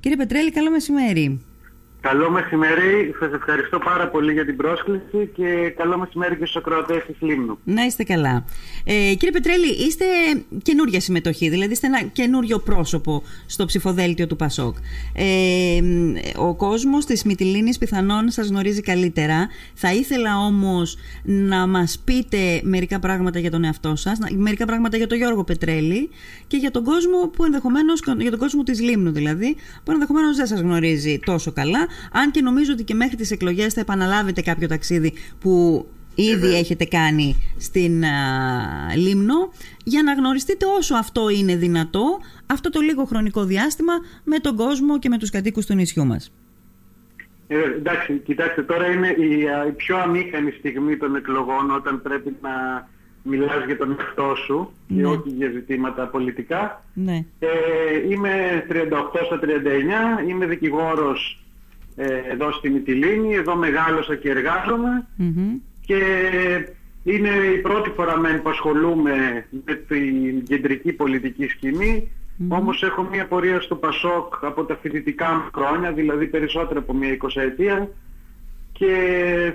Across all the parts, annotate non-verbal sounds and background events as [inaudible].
Κύριε Πετρέλη, καλό μεσημέρι. Καλό μεσημέρι. Σας ευχαριστώ πάρα πολύ για την πρόσκληση και καλό μεσημέρι και στους ακροατές της Λίμνου. Να είστε καλά. Ε, κύριε Πετρέλη, είστε καινούργια συμμετοχή, δηλαδή είστε ένα καινούριο πρόσωπο στο ψηφοδέλτιο του Πασόκ. Ε, ο κόσμος της Μυτιλίνης πιθανόν σας γνωρίζει καλύτερα. Θα ήθελα όμως να μας πείτε μερικά πράγματα για τον εαυτό σας, μερικά πράγματα για τον Γιώργο Πετρέλη και για τον κόσμο που ενδεχομένως, για τον κόσμο της Λίμνου δηλαδή, που ενδεχομένως δεν σας γνωρίζει τόσο καλά αν και νομίζω ότι και μέχρι τις εκλογές θα επαναλάβετε κάποιο ταξίδι που ήδη έχετε κάνει στην Λίμνο για να γνωριστείτε όσο αυτό είναι δυνατό αυτό το λίγο χρονικό διάστημα με τον κόσμο και με τους κατοίκους του νησιού μας. Ε, εντάξει, κοιτάξτε, τώρα είναι η, η πιο αμήχανη στιγμή των εκλογών όταν πρέπει να μιλάς για τον εαυτό σου και ναι. όχι για ζητήματα πολιτικά. Ναι. Ε, είμαι 38 στα 39, είμαι δικηγόρος ε, εδώ στη Μυτιλίνη, εδώ μεγάλωσα και εργαζομαι και είναι η πρώτη φορά μεν που ασχολούμαι με την κεντρική πολιτική σκηνή. Όμως έχω μια πορεία στο Πασόκ από τα φοιτητικά μου χρόνια, δηλαδή περισσότερο από μια εικοσαετία. Και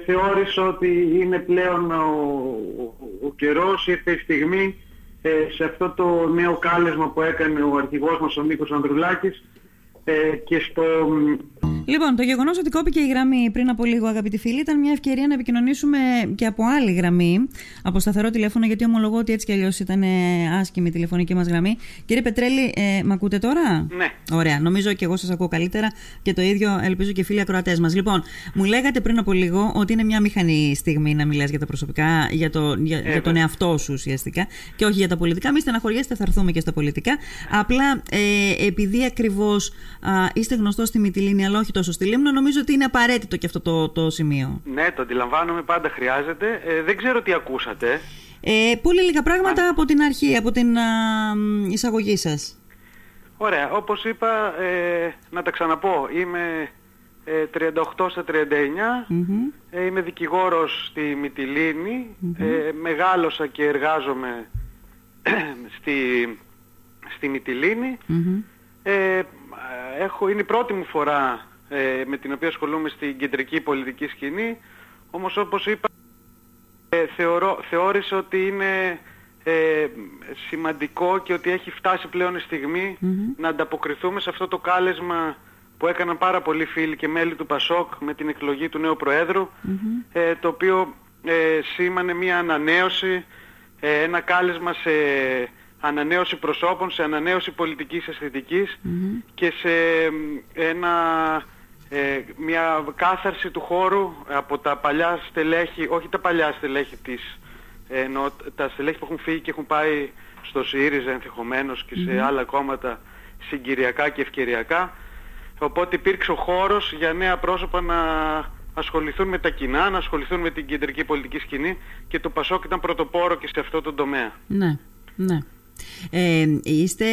θεώρησα ότι είναι πλέον ο, ο, ο καιρός, ήρθε η στιγμή ε, σε αυτό το νέο κάλεσμα που έκανε ο αρχηγός μας ο Νίκος Ανδρουλάκης ε, και στο Λοιπόν, το γεγονός ότι κόπηκε η γραμμή πριν από λίγο, αγαπητοί φίλοι, ήταν μια ευκαιρία να επικοινωνήσουμε και από άλλη γραμμή, από σταθερό τηλέφωνο, γιατί ομολογώ ότι έτσι κι αλλιώς ήταν ε, άσχημη η τηλεφωνική μας γραμμή. Κύριε Πετρέλη, ε, μ' ακούτε τώρα; Ναι. Ωραία. Νομίζω και εγώ σας ακούω καλύτερα και το ίδιο ελπίζω και οι φίλοι ακροατές μας. Λοιπόν, μου λέγατε πριν από λίγο ότι είναι μια μηχανή στιγμή να μιλάς για τα προσωπικά, για, το, για, για τον εαυτό σου ουσιαστικά και όχι για τα πολιτικά. Μη στεναχωριέστε, θα έρθουμε και στα πολιτικά. Απλά ε, επειδή ακριβώς είστε γνωστός στη Μυτιλίνη, αλλά όχι τόσο στη Λίμνο, νομίζω ότι είναι απαραίτητο και αυτό το, το σημείο. Ναι, το αντιλαμβάνομαι, πάντα χρειάζεται. Ε, δεν ξέρω τι ακούσατε. Ε, πολύ λίγα πράγματα από την αρχή, από την εισαγωγή σας. Ωραία, όπως είπα, ε, να τα ξαναπώ, είμαι 38 στα 39, mm είμαι δικηγόρος στη μυτιλινη μεγάλωσα και εργάζομαι [clears throat] στη, στη Μυτιλίνη. έχω, είναι η πρώτη μου φορά ε, με την οποία ασχολούμαι στην κεντρική πολιτική σκηνή. Όμως όπως είπα, ε, θεωρώ, θεώρησα ότι είναι ε, σημαντικό και ότι έχει φτάσει πλέον η στιγμη να ανταποκριθούμε σε αυτό το κάλεσμα που έκαναν πάρα πολλοί φίλοι και μέλη του ΠΑΣΟΚ με την εκλογή του νέου ε, το οποίο ε, σήμανε μια ανανέωση, ένα κάλεσμα σε ανανέωση προσώπων, σε ανανέωση πολιτικής και σε ένα ε, μια κάθαρση του χώρου από τα παλιά στελέχη, όχι τα παλιά στελέχη της, ε, ενώ τα στελέχη που έχουν φύγει και έχουν πάει στο ΣΥΡΙΖΑ ενδεχομένως και σε άλλα κόμματα συγκυριακά και ευκαιριακά. Οπότε υπήρξε ο χώρος για νέα πρόσωπα να ασχοληθούν με τα κοινά, να ασχοληθούν με την κεντρική πολιτική σκηνή και το Πασόκ ήταν πρωτοπόρο και σε αυτό το τομέα. Ναι, ναι. Ε, είστε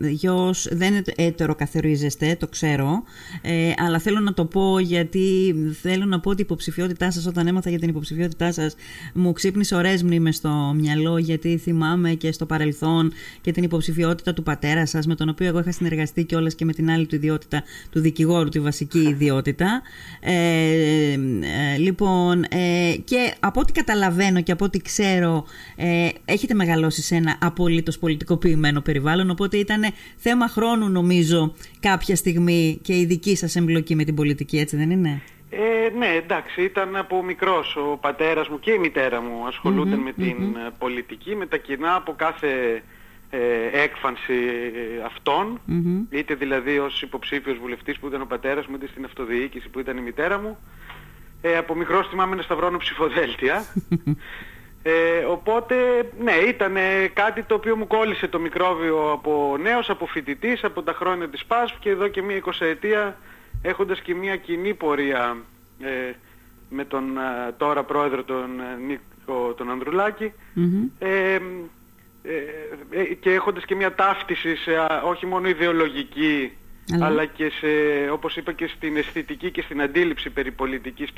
γιος, δεν ετεροκαθορίζεστε, το ξέρω, ε, αλλά θέλω να το πω γιατί θέλω να πω ότι η υποψηφιότητά σας, όταν έμαθα για την υποψηφιότητά σας, μου ξύπνησε ωραίες μνήμες στο μυαλό, γιατί θυμάμαι και στο παρελθόν και την υποψηφιότητα του πατέρα σας, με τον οποίο εγώ είχα συνεργαστεί και όλες και με την άλλη του ιδιότητα του δικηγόρου, τη βασική ιδιότητα. Ε, ε λοιπόν, ε, και από ό,τι καταλαβαίνω και από ό,τι ξέρω, ε, έχετε μεγαλώσει σε ένα απολύτως πολιτικοποιημένο περιβάλλον, οπότε ήταν θέμα χρόνου νομίζω κάποια στιγμή και η δική σας εμπλοκή με την πολιτική, έτσι δεν είναι; Ε, ναι, εντάξει, ήταν από μικρός ο πατέρας μου και η μητέρα μου ασχολουνταν με την πολιτική, με τα κοινά από κάθε ε, έκφανση αυτών, είτε δηλαδή ως υποψήφιος βουλευτής που ήταν ο πατέρας μου, είτε στην αυτοδιοίκηση που ήταν η μητέρα μου. Ε, από μικρός θυμάμαι να σταυρώνω ψηφοδέλτια [laughs] Ε, οπότε, ναι, ήταν κάτι το οποίο μου κόλλησε το μικρόβιο από νέος, από φοιτητής, από τα χρόνια της ΠΑΣΦ και εδώ και μία εικοσαετία έχοντας και μία κοινή πορεία ε, με τον ε, τώρα πρόεδρο τον Νίκο τον ανδρουλακη και έχοντας και μία ταύτιση σε, όχι μόνο ιδεολογική αλλά και σε, όπως είπα και στην αισθητική και στην αντίληψη περί πολιτικής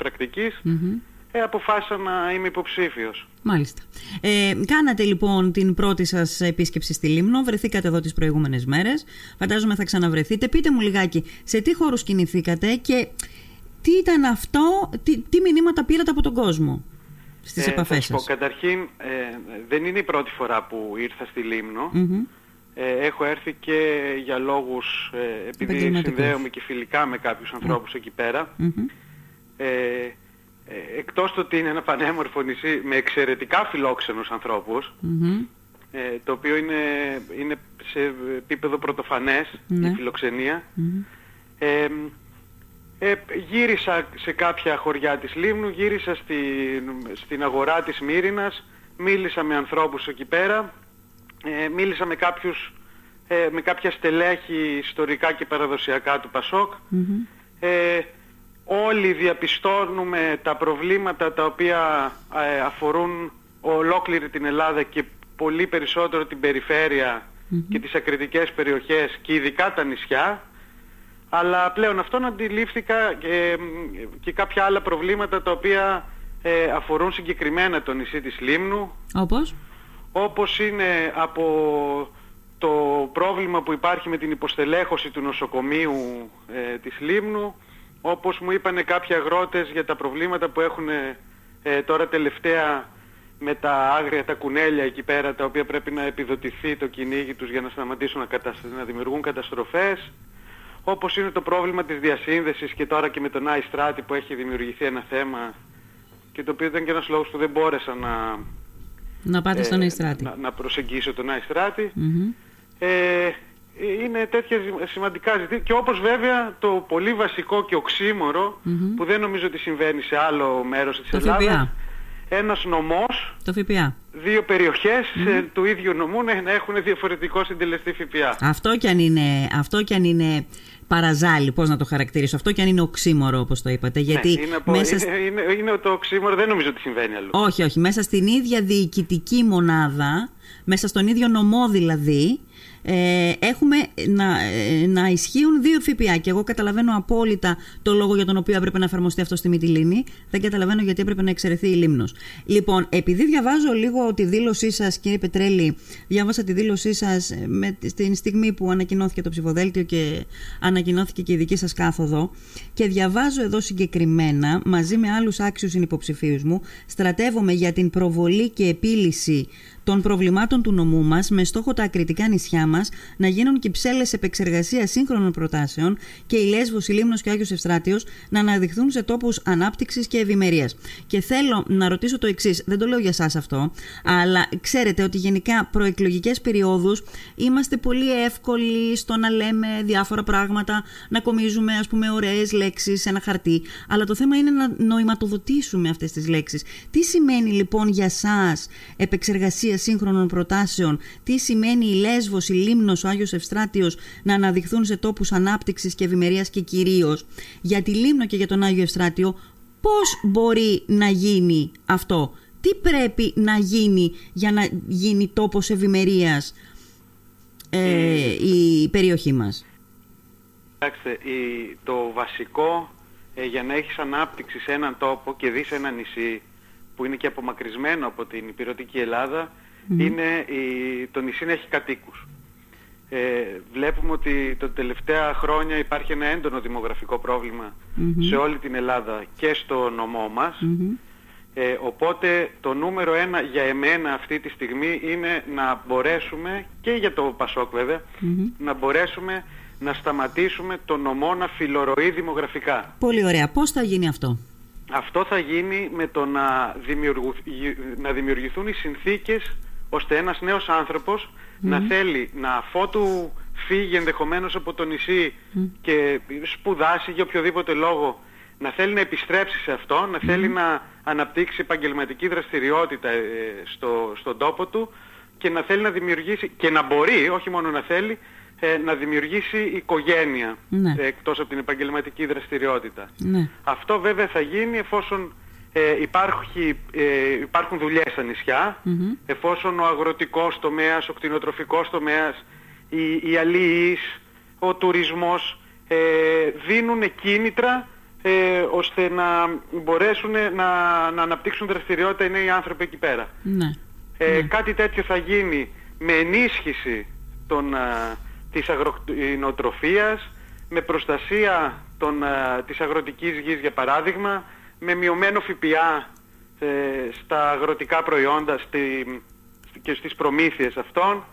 ε, αποφάσισα να είμαι υποψήφιος. Μάλιστα. Ε, κάνατε λοιπόν την πρώτη σας επίσκεψη στη Λίμνο, βρεθήκατε εδώ τις προηγούμενες μέρες, φαντάζομαι θα ξαναβρεθείτε. Πείτε μου λιγάκι, σε τι χώρους κινηθήκατε και τι ήταν αυτό, τι, τι μηνύματα πήρατε από τον κόσμο στις ε, επαφές σας; καταρχήν, ε, δεν είναι η πρώτη φορά που ήρθα στη Λίμνο. Ε, έχω έρθει και για λόγους, ε, επειδή συνδέομαι και φιλικά με κάποιους ανθρώπους εκεί πέρα. Ε, ε, εκτός το ότι είναι ένα πανέμορφο νησί με εξαιρετικά φιλόξενους ε, το οποίο είναι, είναι σε επίπεδο πρωτοφανές η φιλοξενία, ε, ε, γύρισα σε κάποια χωριά της Λίμνου, γύρισα στην, στην αγορά της Μύρινας, μίλησα με ανθρώπους εκεί πέρα, ε, μίλησα με κάποιους ε, με κάποια στελέχη ιστορικά και παραδοσιακά του Πασόκ. Ε, όλοι διαπιστώνουμε τα προβλήματα τα οποία ε, αφορούν ολόκληρη την Ελλάδα και πολύ περισσότερο την περιφερεια και τις ακριτικές περιοχές και ειδικά τα νησιά. Αλλά πλέον αυτόν αντιλήφθηκα και, και κάποια άλλα προβλήματα τα οποία αφορούν συγκεκριμένα το νησί της Λίμνου. Όπως; όπως είναι από το πρόβλημα που υπάρχει με την υποστελέχωση του νοσοκομείου ε, της Λίμνου, όπως μου είπανε κάποιοι αγρότες για τα προβλήματα που έχουν ε, τώρα τελευταία με τα άγρια, τα κουνέλια εκεί πέρα, τα οποία πρέπει να επιδοτηθεί το κυνήγι τους για να σταματήσουν να, να δημιουργούν καταστροφές. Όπως είναι το πρόβλημα της διασύνδεσης και τώρα και με τον Άι Στράτη που έχει δημιουργηθεί ένα θέμα και το οποίο ήταν και ένας λόγος που δεν μπόρεσα να να πάτε στον Αϊστράτη. Να, να προσεγγίσω τον Αϊστράτη. Ε, είναι τέτοια σημαντικά ζητήματα και όπως βέβαια το πολύ βασικό και οξύμορο που δεν νομίζω ότι συμβαίνει σε άλλο μέρος της το Ελλάδας ΦΠΑ. ένας νομός το ΦΠΑ. δύο περιοχές του ίδιου νομού να έχουν διαφορετικό συντελεστή ΦΠΑ αυτό και αν είναι, αυτό και αν είναι παραζάλι, πώς να το χαρακτηρίσω αυτό και αν είναι οξύμορο όπως το είπατε. Ναι, γιατί είναι, μέσα... είναι, είναι, είναι το οξύμορο, δεν νομίζω ότι συμβαίνει αλλού. Όχι, όχι. Μέσα στην ίδια διοικητική μονάδα, μέσα στον ίδιο νομό δηλαδή, ε, έχουμε να, ε, να ισχύουν δύο ΦΠΑ. Και εγώ καταλαβαίνω απόλυτα το λόγο για τον οποίο έπρεπε να εφαρμοστεί αυτό στη Μυτιλίνη. Δεν καταλαβαίνω γιατί έπρεπε να εξαιρεθεί η Λίμνος. Λοιπόν, επειδή διαβάζω λίγο τη δήλωσή σας, κύριε Πετρέλη, διάβασα τη δήλωσή σας στην στιγμή που ανακοινώθηκε το ψηφοδέλτιο και ανακοινώθηκε και η δική σας κάθοδο. Και διαβάζω εδώ συγκεκριμένα, μαζί με άλλους άξιους συνυποψηφίους μου, στρατεύομαι για την προβολή και επίλυση των προβλημάτων του νομού μας με στόχο τα ακριτικά νησιά μας να γίνουν κυψέλε επεξεργασίας σύγχρονων προτάσεων και η Λέσβος, η Λίμνος και ο Άγιος Ευστράτιος να αναδειχθούν σε τόπους ανάπτυξης και ευημερίας. Και θέλω να ρωτήσω το εξής, δεν το λέω για εσά αυτό, αλλά ξέρετε ότι γενικά προεκλογικές περιόδους είμαστε πολύ εύκολοι στο να λέμε διάφορα πράγματα, να κομίζουμε ας πούμε ωραίες λέξεις σε ένα χαρτί. Αλλά το θέμα είναι να νοηματοδοτήσουμε αυτές τις λέξεις. Τι σημαίνει λοιπόν για εσά επεξεργασία σύγχρονων προτάσεων, τι σημαίνει η Λέσβος, η Λίμνος, ο Άγιος Ευστράτιος να αναδειχθούν σε τόπους ανάπτυξης και ευημερίας και κυρίως; Για τη Λίμνο και για τον Άγιο Ευστράτιο, πώς μπορεί να γίνει αυτό, τι πρέπει να γίνει για να γίνει τόπος ευημερίας ε, η περιοχή μας; Κοιτάξτε, το βασικό ε, για να έχεις ανάπτυξη σε έναν τόπο και δεις ένα νησί που είναι και απομακρυσμένο από την υπηρετική Ελλάδα είναι η, το νησί να έχει κατοίκους. Ε, βλέπουμε ότι τα τελευταία χρόνια υπάρχει ένα έντονο δημογραφικό σε όλη την Ελλάδα και στο νομό μας. Ε, οπότε το νούμερο ένα για εμένα αυτή τη στιγμή είναι να μπορέσουμε, και για το Πασόκ βέβαια, να μπορέσουμε να σταματήσουμε το νομό να φιλορροεί δημογραφικά. Πολύ ωραία. Πώς θα γίνει αυτό; Αυτό θα γίνει με το να, να δημιουργηθούν οι συνθήκες ώστε ένας νέος να θέλει να αφότου φύγει ενδεχομένως από το νησί και σπουδάσει για οποιοδήποτε λόγο να θέλει να επιστρέψει σε αυτό, να θέλει να αναπτύξει επαγγελματική δραστηριότητα ε, στο, στον τόπο του και να θέλει να δημιουργήσει και να μπορεί, όχι μόνο να θέλει, ε, να δημιουργήσει οικογένεια ναι. ε, εκτός από την επαγγελματική δραστηριότητα. Ναι. Αυτό βέβαια θα γίνει εφόσον ε, υπάρχει, ε, υπάρχουν δουλειές στα νησιά, εφόσον ο αγροτικός τομέας, ο κτηνοτροφικός τομέας, οι, οι αλληλείς, ο τουρισμός ε, δίνουν κίνητρα ε, ώστε να μπορέσουν να, να αναπτύξουν δραστηριότητα οι νέοι άνθρωποι εκεί πέρα. Ναι. Ε, Ναι. Κάτι τέτοιο θα γίνει με ενίσχυση των, α, της αγροτροφίας, με προστασία των, α, της αγροτικής γης για παράδειγμα, με μειωμένο ΦΠΑ ε, στα αγροτικά προϊόντα στη, και στις προμήθειες αυτών,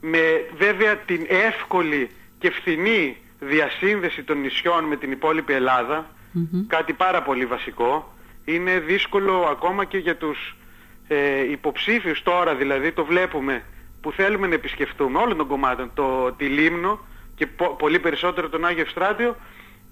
με βέβαια την εύκολη και φθηνή διασύνδεση των νησιών με την υπόλοιπη Ελλάδα, κάτι πάρα πολύ βασικό. Είναι δύσκολο ακόμα και για τους ε, υποψήφιους τώρα δηλαδή το βλέπουμε που θέλουμε να επισκεφτούμε όλων των κομμάτων το, τη Λίμνο και πο- πολύ περισσότερο τον Άγιο Ευστράτιο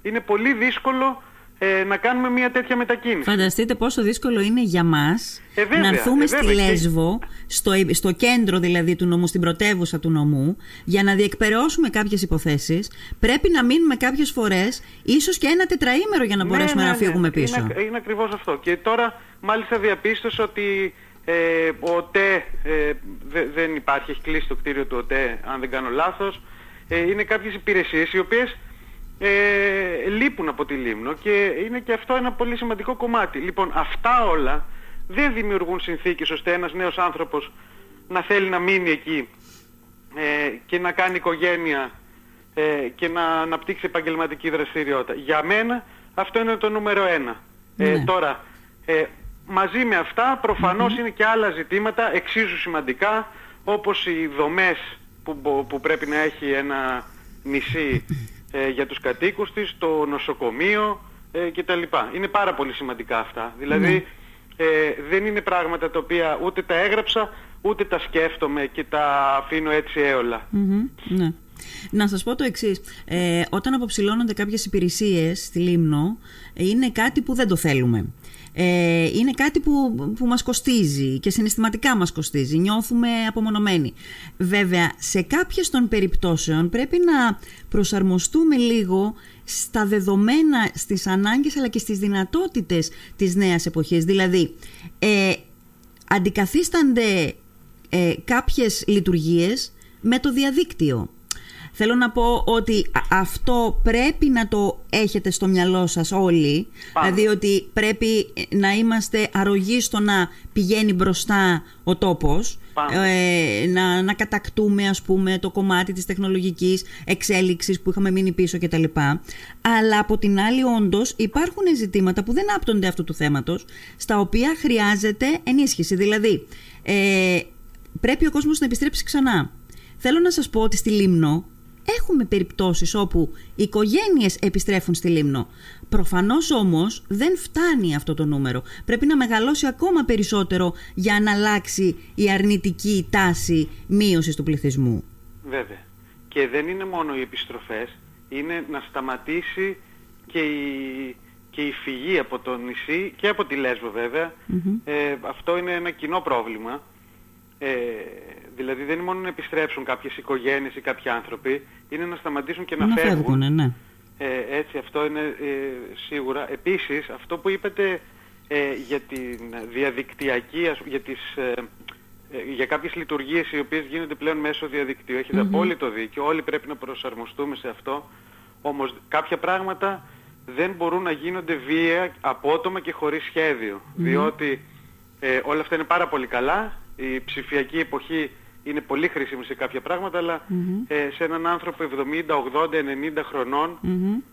είναι πολύ δύσκολο ε, να κάνουμε μια τέτοια μετακίνηση. Φανταστείτε πόσο δύσκολο είναι για μας Ε, βέβαια, να έρθουμε ε, στη βέβαια, και- Λέσβο, στο, στο κέντρο δηλαδή του νομού, στην πρωτεύουσα του νομού, για να διεκπαιρεώσουμε κάποιες υποθέσεις. Πρέπει να μείνουμε κάποιες φορές, ίσως και ένα τετραήμερο για να Ναι, μπορέσουμε ναι, να ναι. φύγουμε πίσω. Είναι, είναι ακριβώς αυτό. Και τώρα μάλιστα διαπίστωσα ότι ε, ο ΟΤΕ ε, δε- δεν υπάρχει, έχει κλείσει το κτίριο του ΟΤΕ αν δεν κάνω λάθος. Ε, είναι κάποιες υπηρεσίες οι οποίες ε, λείπουν από τη Λίμνο και είναι και αυτό ένα πολύ σημαντικό κομμάτι. Λοιπόν, αυτά όλα δεν δημιουργούν συνθήκες ώστε ένας νέος άνθρωπος να θέλει να μείνει εκεί ε, και να κάνει οικογένεια ε, και να αναπτύξει επαγγελματική δραστηριότητα. Για μένα αυτό είναι το νούμερο ένα. Ε, Ναι. τώρα, ε, μαζί με αυτά προφανώς είναι και άλλα ζητήματα εξίσου σημαντικά όπως οι δομές που, μπο- που πρέπει να έχει ένα νησί ε, για τους κατοίκους της, το νοσοκομείο ε, κτλ. Είναι πάρα πολύ σημαντικά αυτά. Δηλαδή ε, δεν είναι πράγματα τα οποία ούτε τα έγραψα ούτε τα σκέφτομαι και τα αφήνω έτσι έολα. Μμμ, ναι. Να σας πω το εξής. Ε, όταν αποψηλώνονται κάποιες υπηρεσίες στη Λίμνο, ε, είναι κάτι που δεν το θέλουμε. Ε, είναι κάτι που, που μας κοστίζει και συναισθηματικά μας κοστίζει. Νιώθουμε απομονωμένοι. Βέβαια, σε κάποιες των περιπτώσεων πρέπει να προσαρμοστούμε λίγο στα δεδομένα, στις ανάγκες αλλά και στις δυνατότητες της νέας εποχής. Δηλαδή, ε, αντικαθίστανται ε, κάποιες λειτουργίες με το διαδίκτυο. Θέλω να πω ότι α- αυτό πρέπει να το έχετε στο μυαλό σας όλοι. Πάμε. Δηλαδή ότι πρέπει ε, να είμαστε αρρωγοί στο να πηγαίνει μπροστά ο τόπος. Πάμε. Ε, να, να κατακτούμε ας πούμε το κομμάτι της τεχνολογικής εξέλιξης που είχαμε μείνει πίσω κτλ. Αλλά από την άλλη όντως υπάρχουν ζητήματα που δεν άπτονται αυτού του θέματος στα οποία χρειάζεται ενίσχυση. Δηλαδή ε, πρέπει ο κόσμος να επιστρέψει ξανά. Θέλω να σας πω ότι στη Λίμνο έχουμε περιπτώσεις όπου οι οικογένειες επιστρέφουν στη Λίμνο. Προφανώς όμως δεν φτάνει αυτό το νούμερο. Πρέπει να μεγαλώσει ακόμα περισσότερο για να αλλάξει η αρνητική τάση μείωσης του πληθυσμού. Βέβαια. Και δεν είναι μόνο οι επιστροφές, είναι να σταματήσει και η, και η φυγή από το νησί και από τη Λέσβο βέβαια. Ε, αυτό είναι ένα κοινό πρόβλημα. Ε, δηλαδή δεν είναι μόνο να επιστρέψουν κάποιες οικογένειες ή κάποιοι άνθρωποι, είναι να σταματήσουν και να, να φεύγουν. φεύγουν, ναι. Ε, έτσι, αυτό είναι ε, σίγουρα. Επίσης, αυτό που είπατε ε, για την διαδικτυακή, ας- για, τις, ε, ε, για κάποιες λειτουργίες οι οποίες γίνονται πλέον μέσω διαδικτύου, έχετε απόλυτο δίκιο, όλοι πρέπει να προσαρμοστούμε σε αυτό, όμως κάποια πράγματα δεν μπορούν να γίνονται βία, απότομα και χωρίς σχέδιο, διότι ε, όλα αυτά είναι πάρα πολύ καλά, η ψηφιακή εποχή είναι πολύ χρήσιμη σε κάποια πράγματα, αλλά ε, σε έναν άνθρωπο 70, 80, 90 χρονών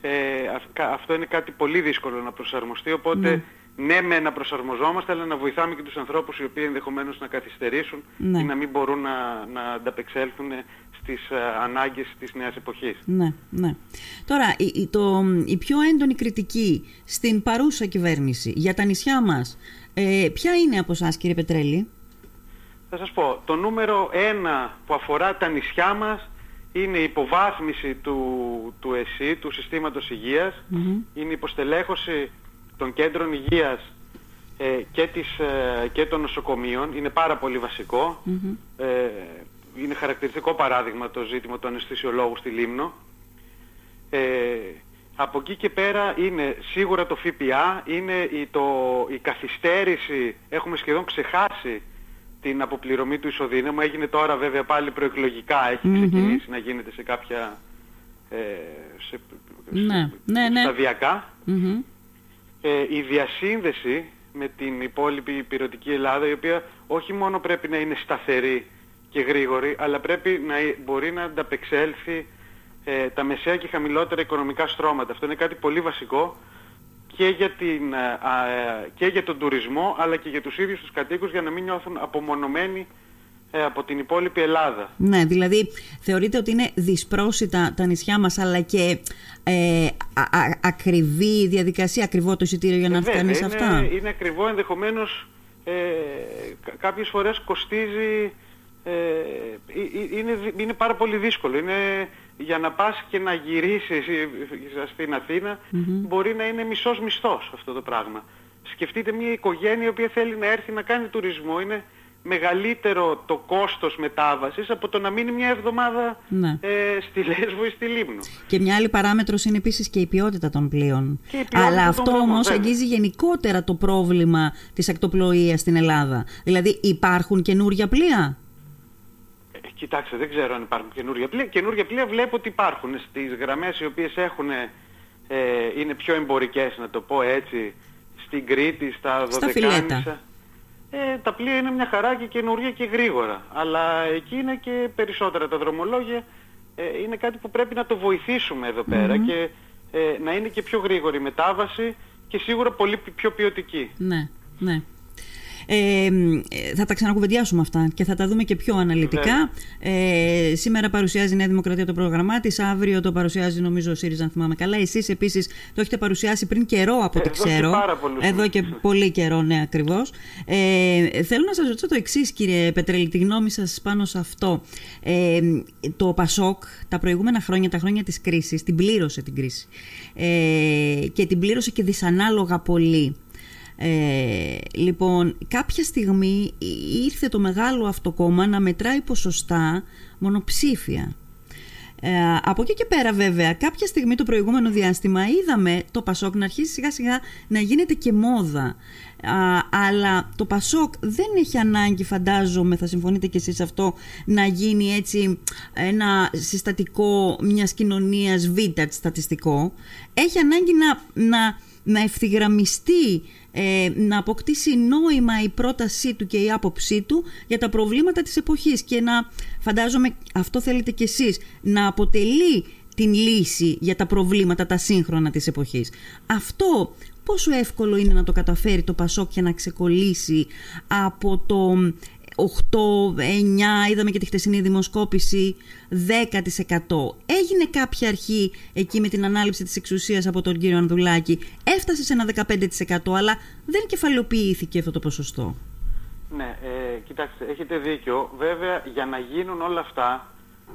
ε, αυ- κα- αυτό είναι κάτι πολύ δύσκολο να προσαρμοστεί, οπότε ναι, με να προσαρμοζόμαστε, αλλά να βοηθάμε και τους ανθρώπους οι οποίοι ενδεχομένως να καθυστερήσουν Ναι. ή να μην μπορούν να, να ανταπεξέλθουν στις ε, ανάγκες της νέας εποχής. Ναι, ναι. Τώρα, η, η- το, η πιο έντονη κριτική στην παρούσα κυβέρνηση για τα νησιά μας, ε, ποια είναι από εσάς, κύριε Πετρέλη; Θα σας πω, το νούμερο ένα που αφορά τα νησιά μας είναι η υποβάθμιση του, του ΕΣΥ, του Συστήματος Υγείας, είναι η υποστελέχωση των κέντρων υγείας ε, και, της, ε, και των νοσοκομείων, είναι πάρα πολύ βασικό. Ε, είναι χαρακτηριστικό παράδειγμα το ζήτημα του αναισθησιολόγου στη Λίμνο. Ε, από εκεί και πέρα είναι σίγουρα το ΦΠΑ, είναι η, το, η καθυστέρηση, έχουμε σχεδόν ξεχάσει την αποπληρωμή του ισοδύναμου, έγινε τώρα βέβαια πάλι προεκλογικά, έχει ξεκινήσει να γίνεται σε κάποια ε, σε, Ναι, ναι, ναι. σταδιακά. Μμμ. η διασύνδεση με την υπόλοιπη υπηρετική Ελλάδα η οποία όχι μόνο πρέπει να είναι σταθερή και γρήγορη αλλά πρέπει να μπορεί να ανταπεξέλθει ε, τα μεσαία και χαμηλότερα οικονομικά στρώματα. Αυτό είναι κάτι πολύ βασικό και για, την, ε, και για τον τουρισμό αλλά και για τους ίδιους τους κατοίκους για να μην νιώθουν απομονωμένοι ε, από την υπόλοιπη Ελλάδα. Ναι, δηλαδή θεωρείτε ότι είναι δυσπρόσιτα τα νησιά μας αλλά και ε, α, ακριβή διαδικασία, ακριβό το εισιτήριο για να έρθει κανείς αυτά; Είναι ακριβό, ενδεχομένως ε, κάποιες φορές κοστίζει, ε, είναι, είναι πάρα πολύ δύσκολο. Είναι, για να πας και να γυρίσεις στην Αθήνα μπορεί να είναι μισός μισθός αυτό το πράγμα. Σκεφτείτε μια οικογένεια η οποία θέλει να έρθει να κάνει τουρισμό. Είναι μεγαλύτερο το κόστος μετάβασης από το να μείνει μια εβδομάδα ναι. ε, στη Λέσβο ή στη Λίμνο. Και μια άλλη παράμετρος είναι επίσης και η ποιότητα των πλοίων. Αλλά αυτό όμως αγγίζει γενικότερα το πρόβλημα της ακτοπλοείας στην Ελλάδα. Δηλαδή υπάρχουν καινούργια πλοία; Ε, κοιτάξτε, δεν ξέρω αν υπάρχουν καινούργια πλοία. Καινούργια πλοία βλέπω ότι υπάρχουν στις γραμμές οι οποίες έχουν, ε, είναι πιο εμπορικές, να το πω έτσι, στην Κρήτη, στα Δωδεκάνησα. Ε, τα πλοία είναι μια χαρά και καινούργια και γρήγορα. Αλλά εκεί είναι και περισσότερα τα δρομολόγια. Ε, είναι κάτι που πρέπει να το βοηθήσουμε εδώ και ε, να είναι και πιο γρήγορη η μετάβαση και σίγουρα πολύ πιο ποιοτική. Ναι, ναι. Ε, θα τα ξανακουβεντιάσουμε αυτά και θα τα δούμε και πιο αναλυτικά. Ε, σήμερα παρουσιάζει η Νέα Δημοκρατία το πρόγραμμά της. Αύριο το παρουσιάζει, νομίζω, ο ΣΥΡΙΖΑ, αν θυμάμαι καλά. Εσείς επίσης το έχετε παρουσιάσει πριν καιρό, από ό,τι ξέρω. Εδώ και πολύ καιρό, ναι, ακριβώς. Ε, θέλω να σας ρωτήσω το εξής, κύριε Πετρέλη, τη γνώμη σας πάνω σε αυτό. Ε, το ΠΑΣΟΚ τα προηγούμενα χρόνια, τα χρόνια της κρίσης, την πλήρωσε την κρίση. Ε, και την πλήρωσε και δυσανάλογα πολύ. Ε, λοιπόν, κάποια στιγμή ήρθε το μεγάλο αυτό κόμμα να μετράει ποσοστά μονοψήφια. Ε, από εκεί και πέρα βέβαια κάποια στιγμή το προηγούμενο διάστημα είδαμε το Πασόκ να αρχίσει σιγά σιγά να γίνεται και μόδα αλλά το Πασόκ δεν έχει ανάγκη φαντάζομαι θα συμφωνείτε και εσείς αυτό να γίνει έτσι ένα συστατικό μιας κοινωνίας β' στατιστικό έχει ανάγκη να, να, να ευθυγραμμιστεί ε, να αποκτήσει νόημα η πρότασή του και η άποψή του για τα προβλήματα της εποχής και να, φαντάζομαι αυτό θέλετε κι εσείς, να αποτελεί την λύση για τα προβλήματα τα σύγχρονα της εποχής. Αυτό πόσο εύκολο είναι να το καταφέρει το Πασόκ και να ξεκολλήσει από το 8, 9, είδαμε και τη χτεσινή δημοσκόπηση, 10%. Έγινε κάποια αρχή εκεί με την ανάληψη της εξουσίας από τον κύριο Ανδουλάκη, έφτασε σε ένα 15% αλλά δεν κεφαλαιοποιήθηκε αυτό το ποσοστό. Ναι, ε, κοιτάξτε, έχετε δίκιο. Βέβαια, για να γίνουν όλα αυτά,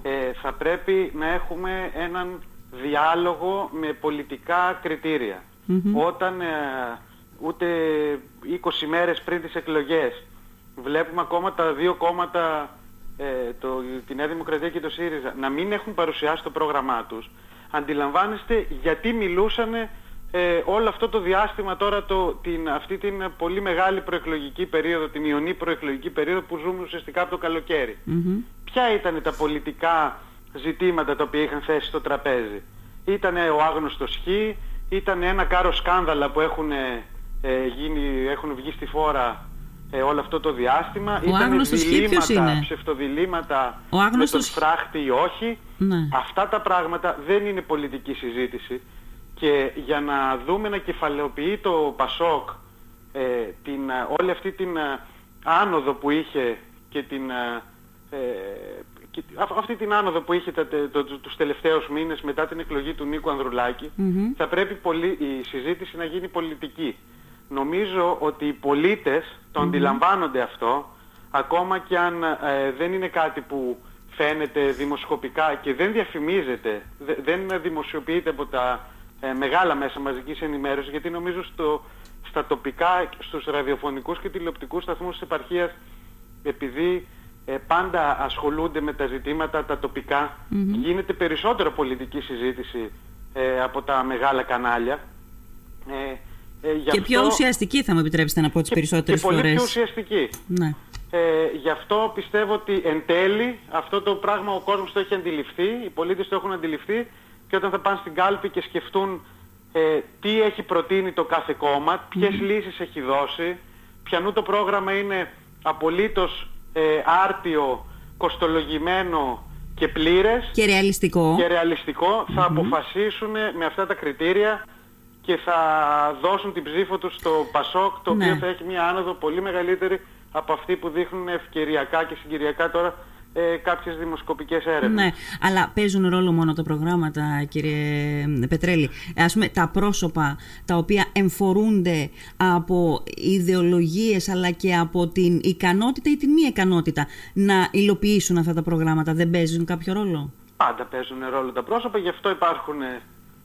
ε, θα πρέπει να έχουμε έναν διάλογο με πολιτικά Όταν ε, ούτε 20 μέρες πριν τις εκλογές βλέπουμε ακόμα τα δύο κόμματα, ε, το, τη Νέα Δημοκρατία και το ΣΥΡΙΖΑ, να μην έχουν παρουσιάσει το πρόγραμμά τους, αντιλαμβάνεστε γιατί μιλούσαν ε, όλο αυτό το διάστημα τώρα, το, την, αυτή την πολύ μεγάλη προεκλογική περίοδο, την ιονή προεκλογική περίοδο που ζούμε ουσιαστικά από το καλοκαιρι Ποια ήταν τα πολιτικά ζητήματα τα οποία είχαν θέσει στο τραπέζι; Ήταν ο άγνωστος Χ, ήταν ένα κάρο σκάνδαλα που έχουν, ε, γίνει, έχουν βγει στη φόρα ε, όλο αυτό το διάστημα. Ο Ήταν διλήμματα, ψευτοδιλήμματα με τον φράχτη ή όχι. Ναι. Αυτά τα πράγματα δεν είναι πολιτική συζήτηση. Και για να δούμε να κεφαλαιοποιεί το Πασόκ ε, την, όλη αυτή την ε, άνοδο που είχε και την... Ε, και αυτή την άνοδο που είχε τα, το, το, τους τελευταίους μήνες μετά την εκλογή του Νίκου θα πρέπει πολύ, η συζήτηση να γίνει πολιτική νομίζω ότι οι πολίτες το αντιλαμβάνονται αυτό, ακόμα και αν ε, δεν είναι κάτι που φαίνεται δημοσιοπικά και δεν διαφημίζεται, δεν δημοσιοποιείται από τα ε, μεγάλα μέσα μαζικής ενημέρωσης, γιατί νομίζω στο, στα τοπικά, στους ραδιοφωνικούς και τηλεοπτικούς σταθμούς της επαρχίας, επειδή ε, πάντα ασχολούνται με τα ζητήματα τα τοπικά, γίνεται περισσότερο πολιτική συζήτηση από τα μεγάλα κανάλια. Ε, και πιο ουσιαστική θα μου επιτρέψετε να πω τις περισσότερες φορές. Και πολύ πιο ουσιαστική. Ναι. Ε, γι' αυτό πιστεύω ότι εν τέλει αυτό το πράγμα ο κόσμος το έχει αντιληφθεί, οι πολίτες το έχουν αντιληφθεί και όταν θα πάνε στην κάλπη και σκεφτούν ε, τι έχει προτείνει το κάθε κόμμα, ποιες λύσεις έχει δώσει, ποιανού το πρόγραμμα είναι απολύτως ε, άρτιο, κοστολογημένο και πλήρες και ρεαλιστικό, και ρεαλιστικό θα αποφασίσουν με αυτά τα κριτήρια και θα δώσουν την ψήφο τους στο Πασόκ το οποίο Ναι. θα έχει μια άνοδο πολύ μεγαλύτερη από αυτή που δείχνουν ευκαιριακά και συγκυριακά τώρα ε, κάποιες δημοσκοπικές έρευνες. Ναι, αλλά παίζουν ρόλο μόνο τα προγράμματα, κύριε Πετρέλη. Ας πούμε, τα πρόσωπα τα οποία εμφορούνται από ιδεολογίες αλλά και από την ικανότητα ή την μη ικανότητα να υλοποιήσουν αυτά τα προγράμματα δεν παίζουν κάποιο ρόλο; Πάντα παίζουν ρόλο τα πρόσωπα, γι' αυτό υπάρχουν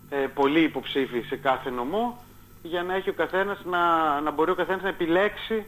ε, ε, πολλοί υποψήφοι σε κάθε νομό για να έχει ο καθένας να, να μπορεί ο καθένας να επιλέξει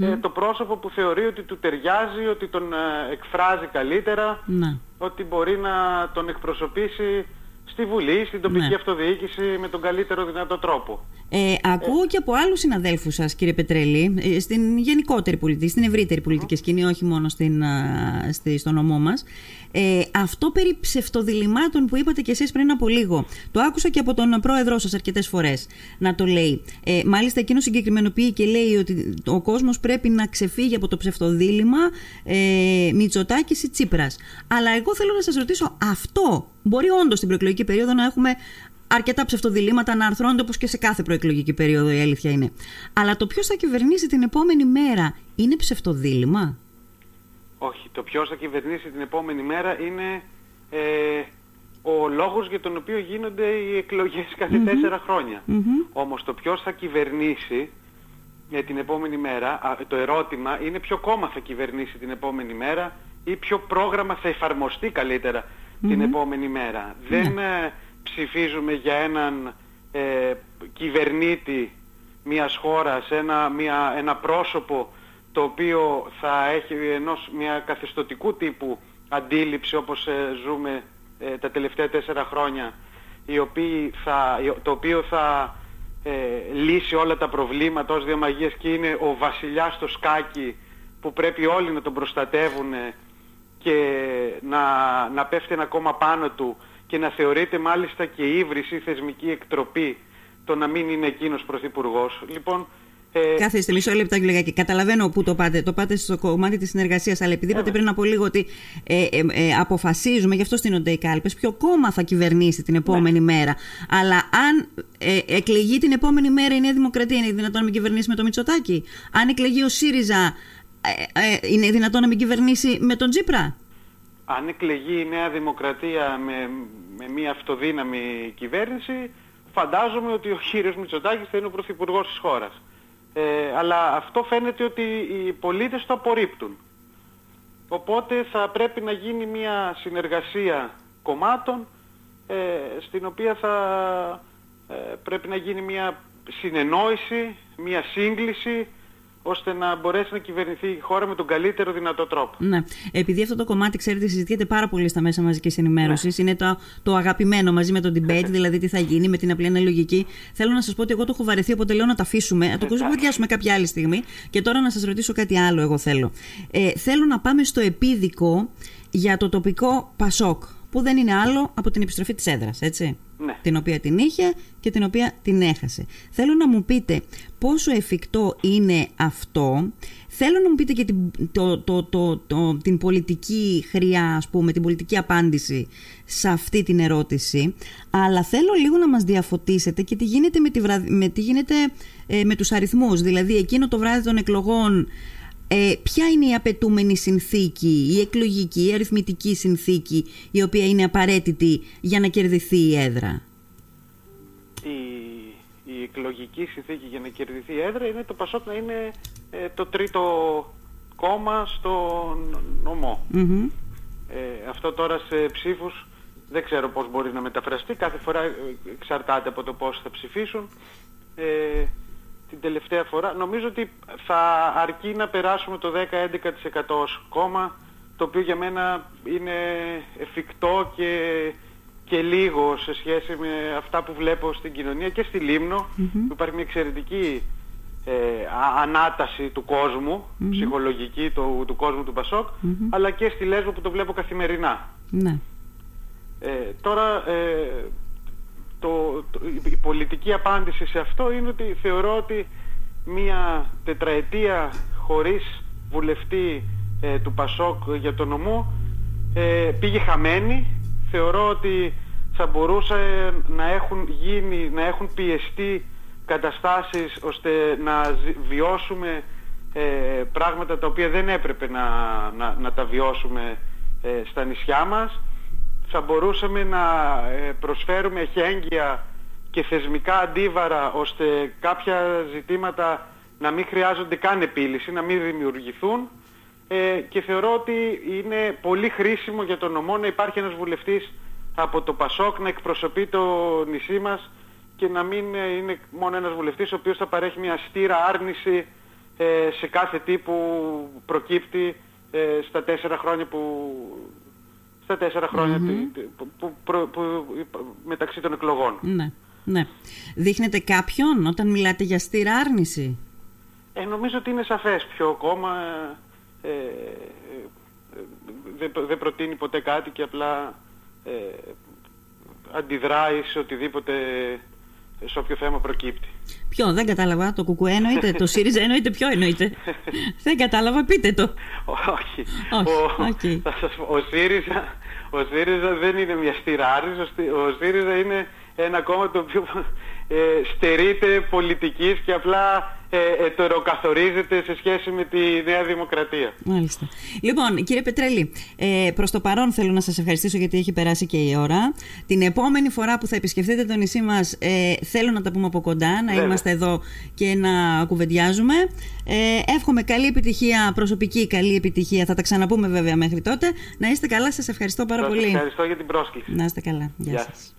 ε, το πρόσωπο που θεωρεί ότι του ταιριάζει, ότι τον ε, εκφράζει καλύτερα, Ναι. ότι μπορεί να τον εκπροσωπήσει στη Βουλή, στην τοπική Ναι. αυτοδιοίκηση με τον καλύτερο δυνατό τρόπο. Ε, ακούω και από άλλους συναδέλφους σας, κύριε Πετρέλη, ε, στην γενικότερη πολιτική, στην ευρύτερη πολιτική σκηνή, όχι μόνο στην, α, στη, στο νομό μας, ε, αυτό περί ψευτοδιλημάτων που είπατε κι εσείς πριν από λίγο, το άκουσα και από τον πρόεδρό σας αρκετές φορές να το λέει. Ε, μάλιστα εκείνος συγκεκριμενοποιεί και λέει ότι ο κόσμος πρέπει να ξεφύγει από το ψευτοδίλημα ε, Μητσοτάκης ή Τσίπρας. Αλλά εγώ θέλω να σας ρωτήσω, αυτό μπορεί όντως στην προεκλογική περίοδο να έχουμε αρκετά ψευτοδιλήμματα να αρθρώνονται όπως και σε κάθε προεκλογική περίοδο η αλήθεια είναι. Αλλά το ποιος θα κυβερνήσει την επόμενη μέρα είναι ψευτοδίλημα; Όχι, το ποιος θα κυβερνήσει την επόμενη μέρα είναι ε, ο λόγος για τον οποίο γίνονται οι εκλογές κάθε τέσσερα χρόνια. Όμως το ποιος θα κυβερνήσει ε, την επόμενη μέρα, α, το ερώτημα είναι ποιο κόμμα θα κυβερνήσει την επόμενη μέρα ή ποιο πρόγραμμα θα εφαρμοστεί καλύτερα την επόμενη μέρα. Δεν ε, ψηφίζουμε για έναν ε, κυβερνήτη μιας χώρας, ένα, μια, ένα πρόσωπο το οποίο θα έχει ενός μια καθεστωτικού τύπου αντίληψη όπως ε, ζούμε ε, τα τελευταία τέσσερα χρόνια η οποία θα, η- το οποίο θα ε, λύσει όλα τα προβλήματα ως διαμαγείας και είναι ο βασιλιάς στο σκάκι που πρέπει όλοι να τον προστατεύουν ε, και να, να πέφτει ένα κόμμα πάνω του και να θεωρείται μάλιστα και ύβριση ή θεσμική εκτροπή το να μην είναι εκείνος πρωθυπουργός. Λοιπόν, ε, Κάθεστε μισό λεπτάκι λιγάκι. Καταλαβαίνω πού το πάτε. Το πάτε στο κομμάτι της συνεργασίας. Αλλά επειδή είπατε πριν από λίγο ότι ε, ε, ε, αποφασίζουμε, γι' αυτό στείνονται οι κάλπες, ποιο κόμμα θα κυβερνήσει την επόμενη μέρα. Αλλά αν ε, εκλεγεί την επόμενη μέρα η Νέα Δημοκρατία, είναι δυνατόν να μην κυβερνήσει με το Μητσοτάκι. Αν εκλεγεί ο ΣΥΡΙΖΑ, ε, ε, είναι δυνατόν να μην κυβερνήσει με τον Τζίπρα; αν εκλεγεί η Νέα Δημοκρατία με, με μια αυτοδύναμη κυβέρνηση, φαντάζομαι ότι ο κύριος Μητσοτάκης θα είναι ο πρωθυπουργός της χώρας. Ε, αλλά αυτό φαίνεται ότι οι πολίτες το απορρίπτουν. Οπότε θα πρέπει να γίνει μια συνεργασία κομμάτων ε, στην οποία θα ε, πρέπει να γίνει μια συνεννόηση, μια σύγκληση ώστε να μπορέσει να κυβερνηθεί η χώρα με τον καλύτερο δυνατό τρόπο. Ναι. Επειδή αυτό το κομμάτι, ξέρετε, συζητιέται πάρα πολύ στα μέσα μαζικής ενημέρωσης. Είναι το, το αγαπημένο μαζί με το debate, [laughs] δηλαδή τι θα γίνει με την απλή αναλογική. Θέλω να σας πω ότι εγώ το έχω βαρεθεί, οπότε λέω να το αφήσουμε, να το κουβεντιάσουμε κάποια άλλη στιγμή. Και τώρα να σας ρωτήσω κάτι άλλο, εγώ θέλω. Ε, θέλω να πάμε στο επίδικο για το τοπικό Πασόκ, που δεν είναι άλλο από την επιστροφή της έδρας, έτσι. Ναι. Την οποία την είχε και την οποία την έχασε. Θέλω να μου πείτε πόσο εφικτό είναι αυτό. Θέλω να μου πείτε και την, το, το, το, το, την πολιτική χρειά, ας πούμε, την πολιτική απάντηση σε αυτή την ερώτηση. Αλλά θέλω λίγο να μας διαφωτίσετε και τι γίνεται με, τη βραδ- με, τι γίνεται, ε, με τους αριθμούς. Δηλαδή, εκείνο το βράδυ των εκλογών ε, ποια είναι η απαιτούμενη συνθήκη, η εκλογική, η αριθμητική συνθήκη η οποία είναι απαραίτητη για να κερδιθεί η έδρα; η, η εκλογική συνθήκη για να κερδιθεί η έδρα είναι το Πασόκ να είναι ε, το τρίτο κόμμα στο νομό. Μμμ. Ε, αυτό τώρα σε ψήφους δεν ξέρω πώς μπορεί να μεταφραστεί. Κάθε φορά ε, εξαρτάται από το πώς θα ψηφίσουν. Ε, την τελευταία φορά νομίζω ότι θα αρκεί να περάσουμε το 10-11% ως κόμμα το οποίο για μένα είναι εφικτό και, και λίγο σε σχέση με αυτά που βλέπω στην κοινωνία και στη Λίμνο που υπάρχει μια εξαιρετική ε, α- ανάταση του κόσμου, ψυχολογική του, του κόσμου του Πασόκ, αλλά και στη Λέσβο που το βλέπω καθημερινά. Ναι. Ε, τώρα ε, το το, η πολιτική απάντηση σε αυτό είναι ότι θεωρώ ότι μία τετραετία χωρίς βουλευτή ε, του Πασόκ για το νομό ε, πήγε χαμένη. Θεωρώ ότι θα μπορούσε να έχουν γίνει, να έχουν πιεστεί καταστάσεις ώστε να βιώσουμε ε, πράγματα τα οποία δεν έπρεπε να, να, να τα βιώσουμε ε, στα νησιά μας. Θα μπορούσαμε να ε, προσφέρουμε εχέγγυα και θεσμικά αντίβαρα ώστε κάποια ζητήματα να μην χρειάζονται καν επίλυση, να μην δημιουργηθούν. Ε, και θεωρώ ότι είναι πολύ χρήσιμο για τον νομό να υπάρχει ένας βουλευτής από το Πασόκ να εκπροσωπεί το νησί μας και να μην είναι μόνο ένας βουλευτής ο οποίος θα παρέχει μια στήρα άρνηση ε, σε κάθε τι που προκύπτει ε, στα τέσσερα χρόνια που στα τέσσερα που, που, μεταξύ των εκλογών. Ναι, ναι. Δείχνετε κάποιον όταν μιλάτε για στήρα άρνηση. Ε, νομίζω ότι είναι σαφές. Ποιο κόμμα ε, δεν, δεν προτείνει ποτέ κάτι και απλά ε, αντιδράει σε οτιδήποτε σε όποιο θέμα προκύπτει. Ποιο, δεν κατάλαβα. Το κουκουέ εννοείται, το ΣΥΡΙΖΑ εννοείται, ποιο εννοείται; [laughs] δεν κατάλαβα, πείτε το. Όχι. Όχι. Ο, ο, ΣΥΡΙΖΑ, ο ΣΥΡΙΖΑ δεν είναι μια στηράρης, ο ΣΥΡΙΖΑ είναι ένα κόμμα το οποίο ε, στερείται πολιτικής και απλά ε, ετεροκαθορίζεται σε σχέση με τη Νέα Δημοκρατία. Μάλιστα. Λοιπόν, κύριε Πετρέλη, ε, προς το παρόν θέλω να σας ευχαριστήσω γιατί έχει περάσει και η ώρα. Την επόμενη φορά που θα επισκεφτείτε το νησί μας ε, θέλω να τα πούμε από κοντά, να είμαστε εδώ και να κουβεντιάζουμε. Ε, εύχομαι καλή επιτυχία, προσωπική καλή επιτυχία. Θα τα ξαναπούμε βέβαια μέχρι τότε. Να είστε καλά, σας ευχαριστώ πάρα σας πολύ. Ευχαριστώ για την πρόσκληση. Να είστε καλά. Γεια, Γεια. σας.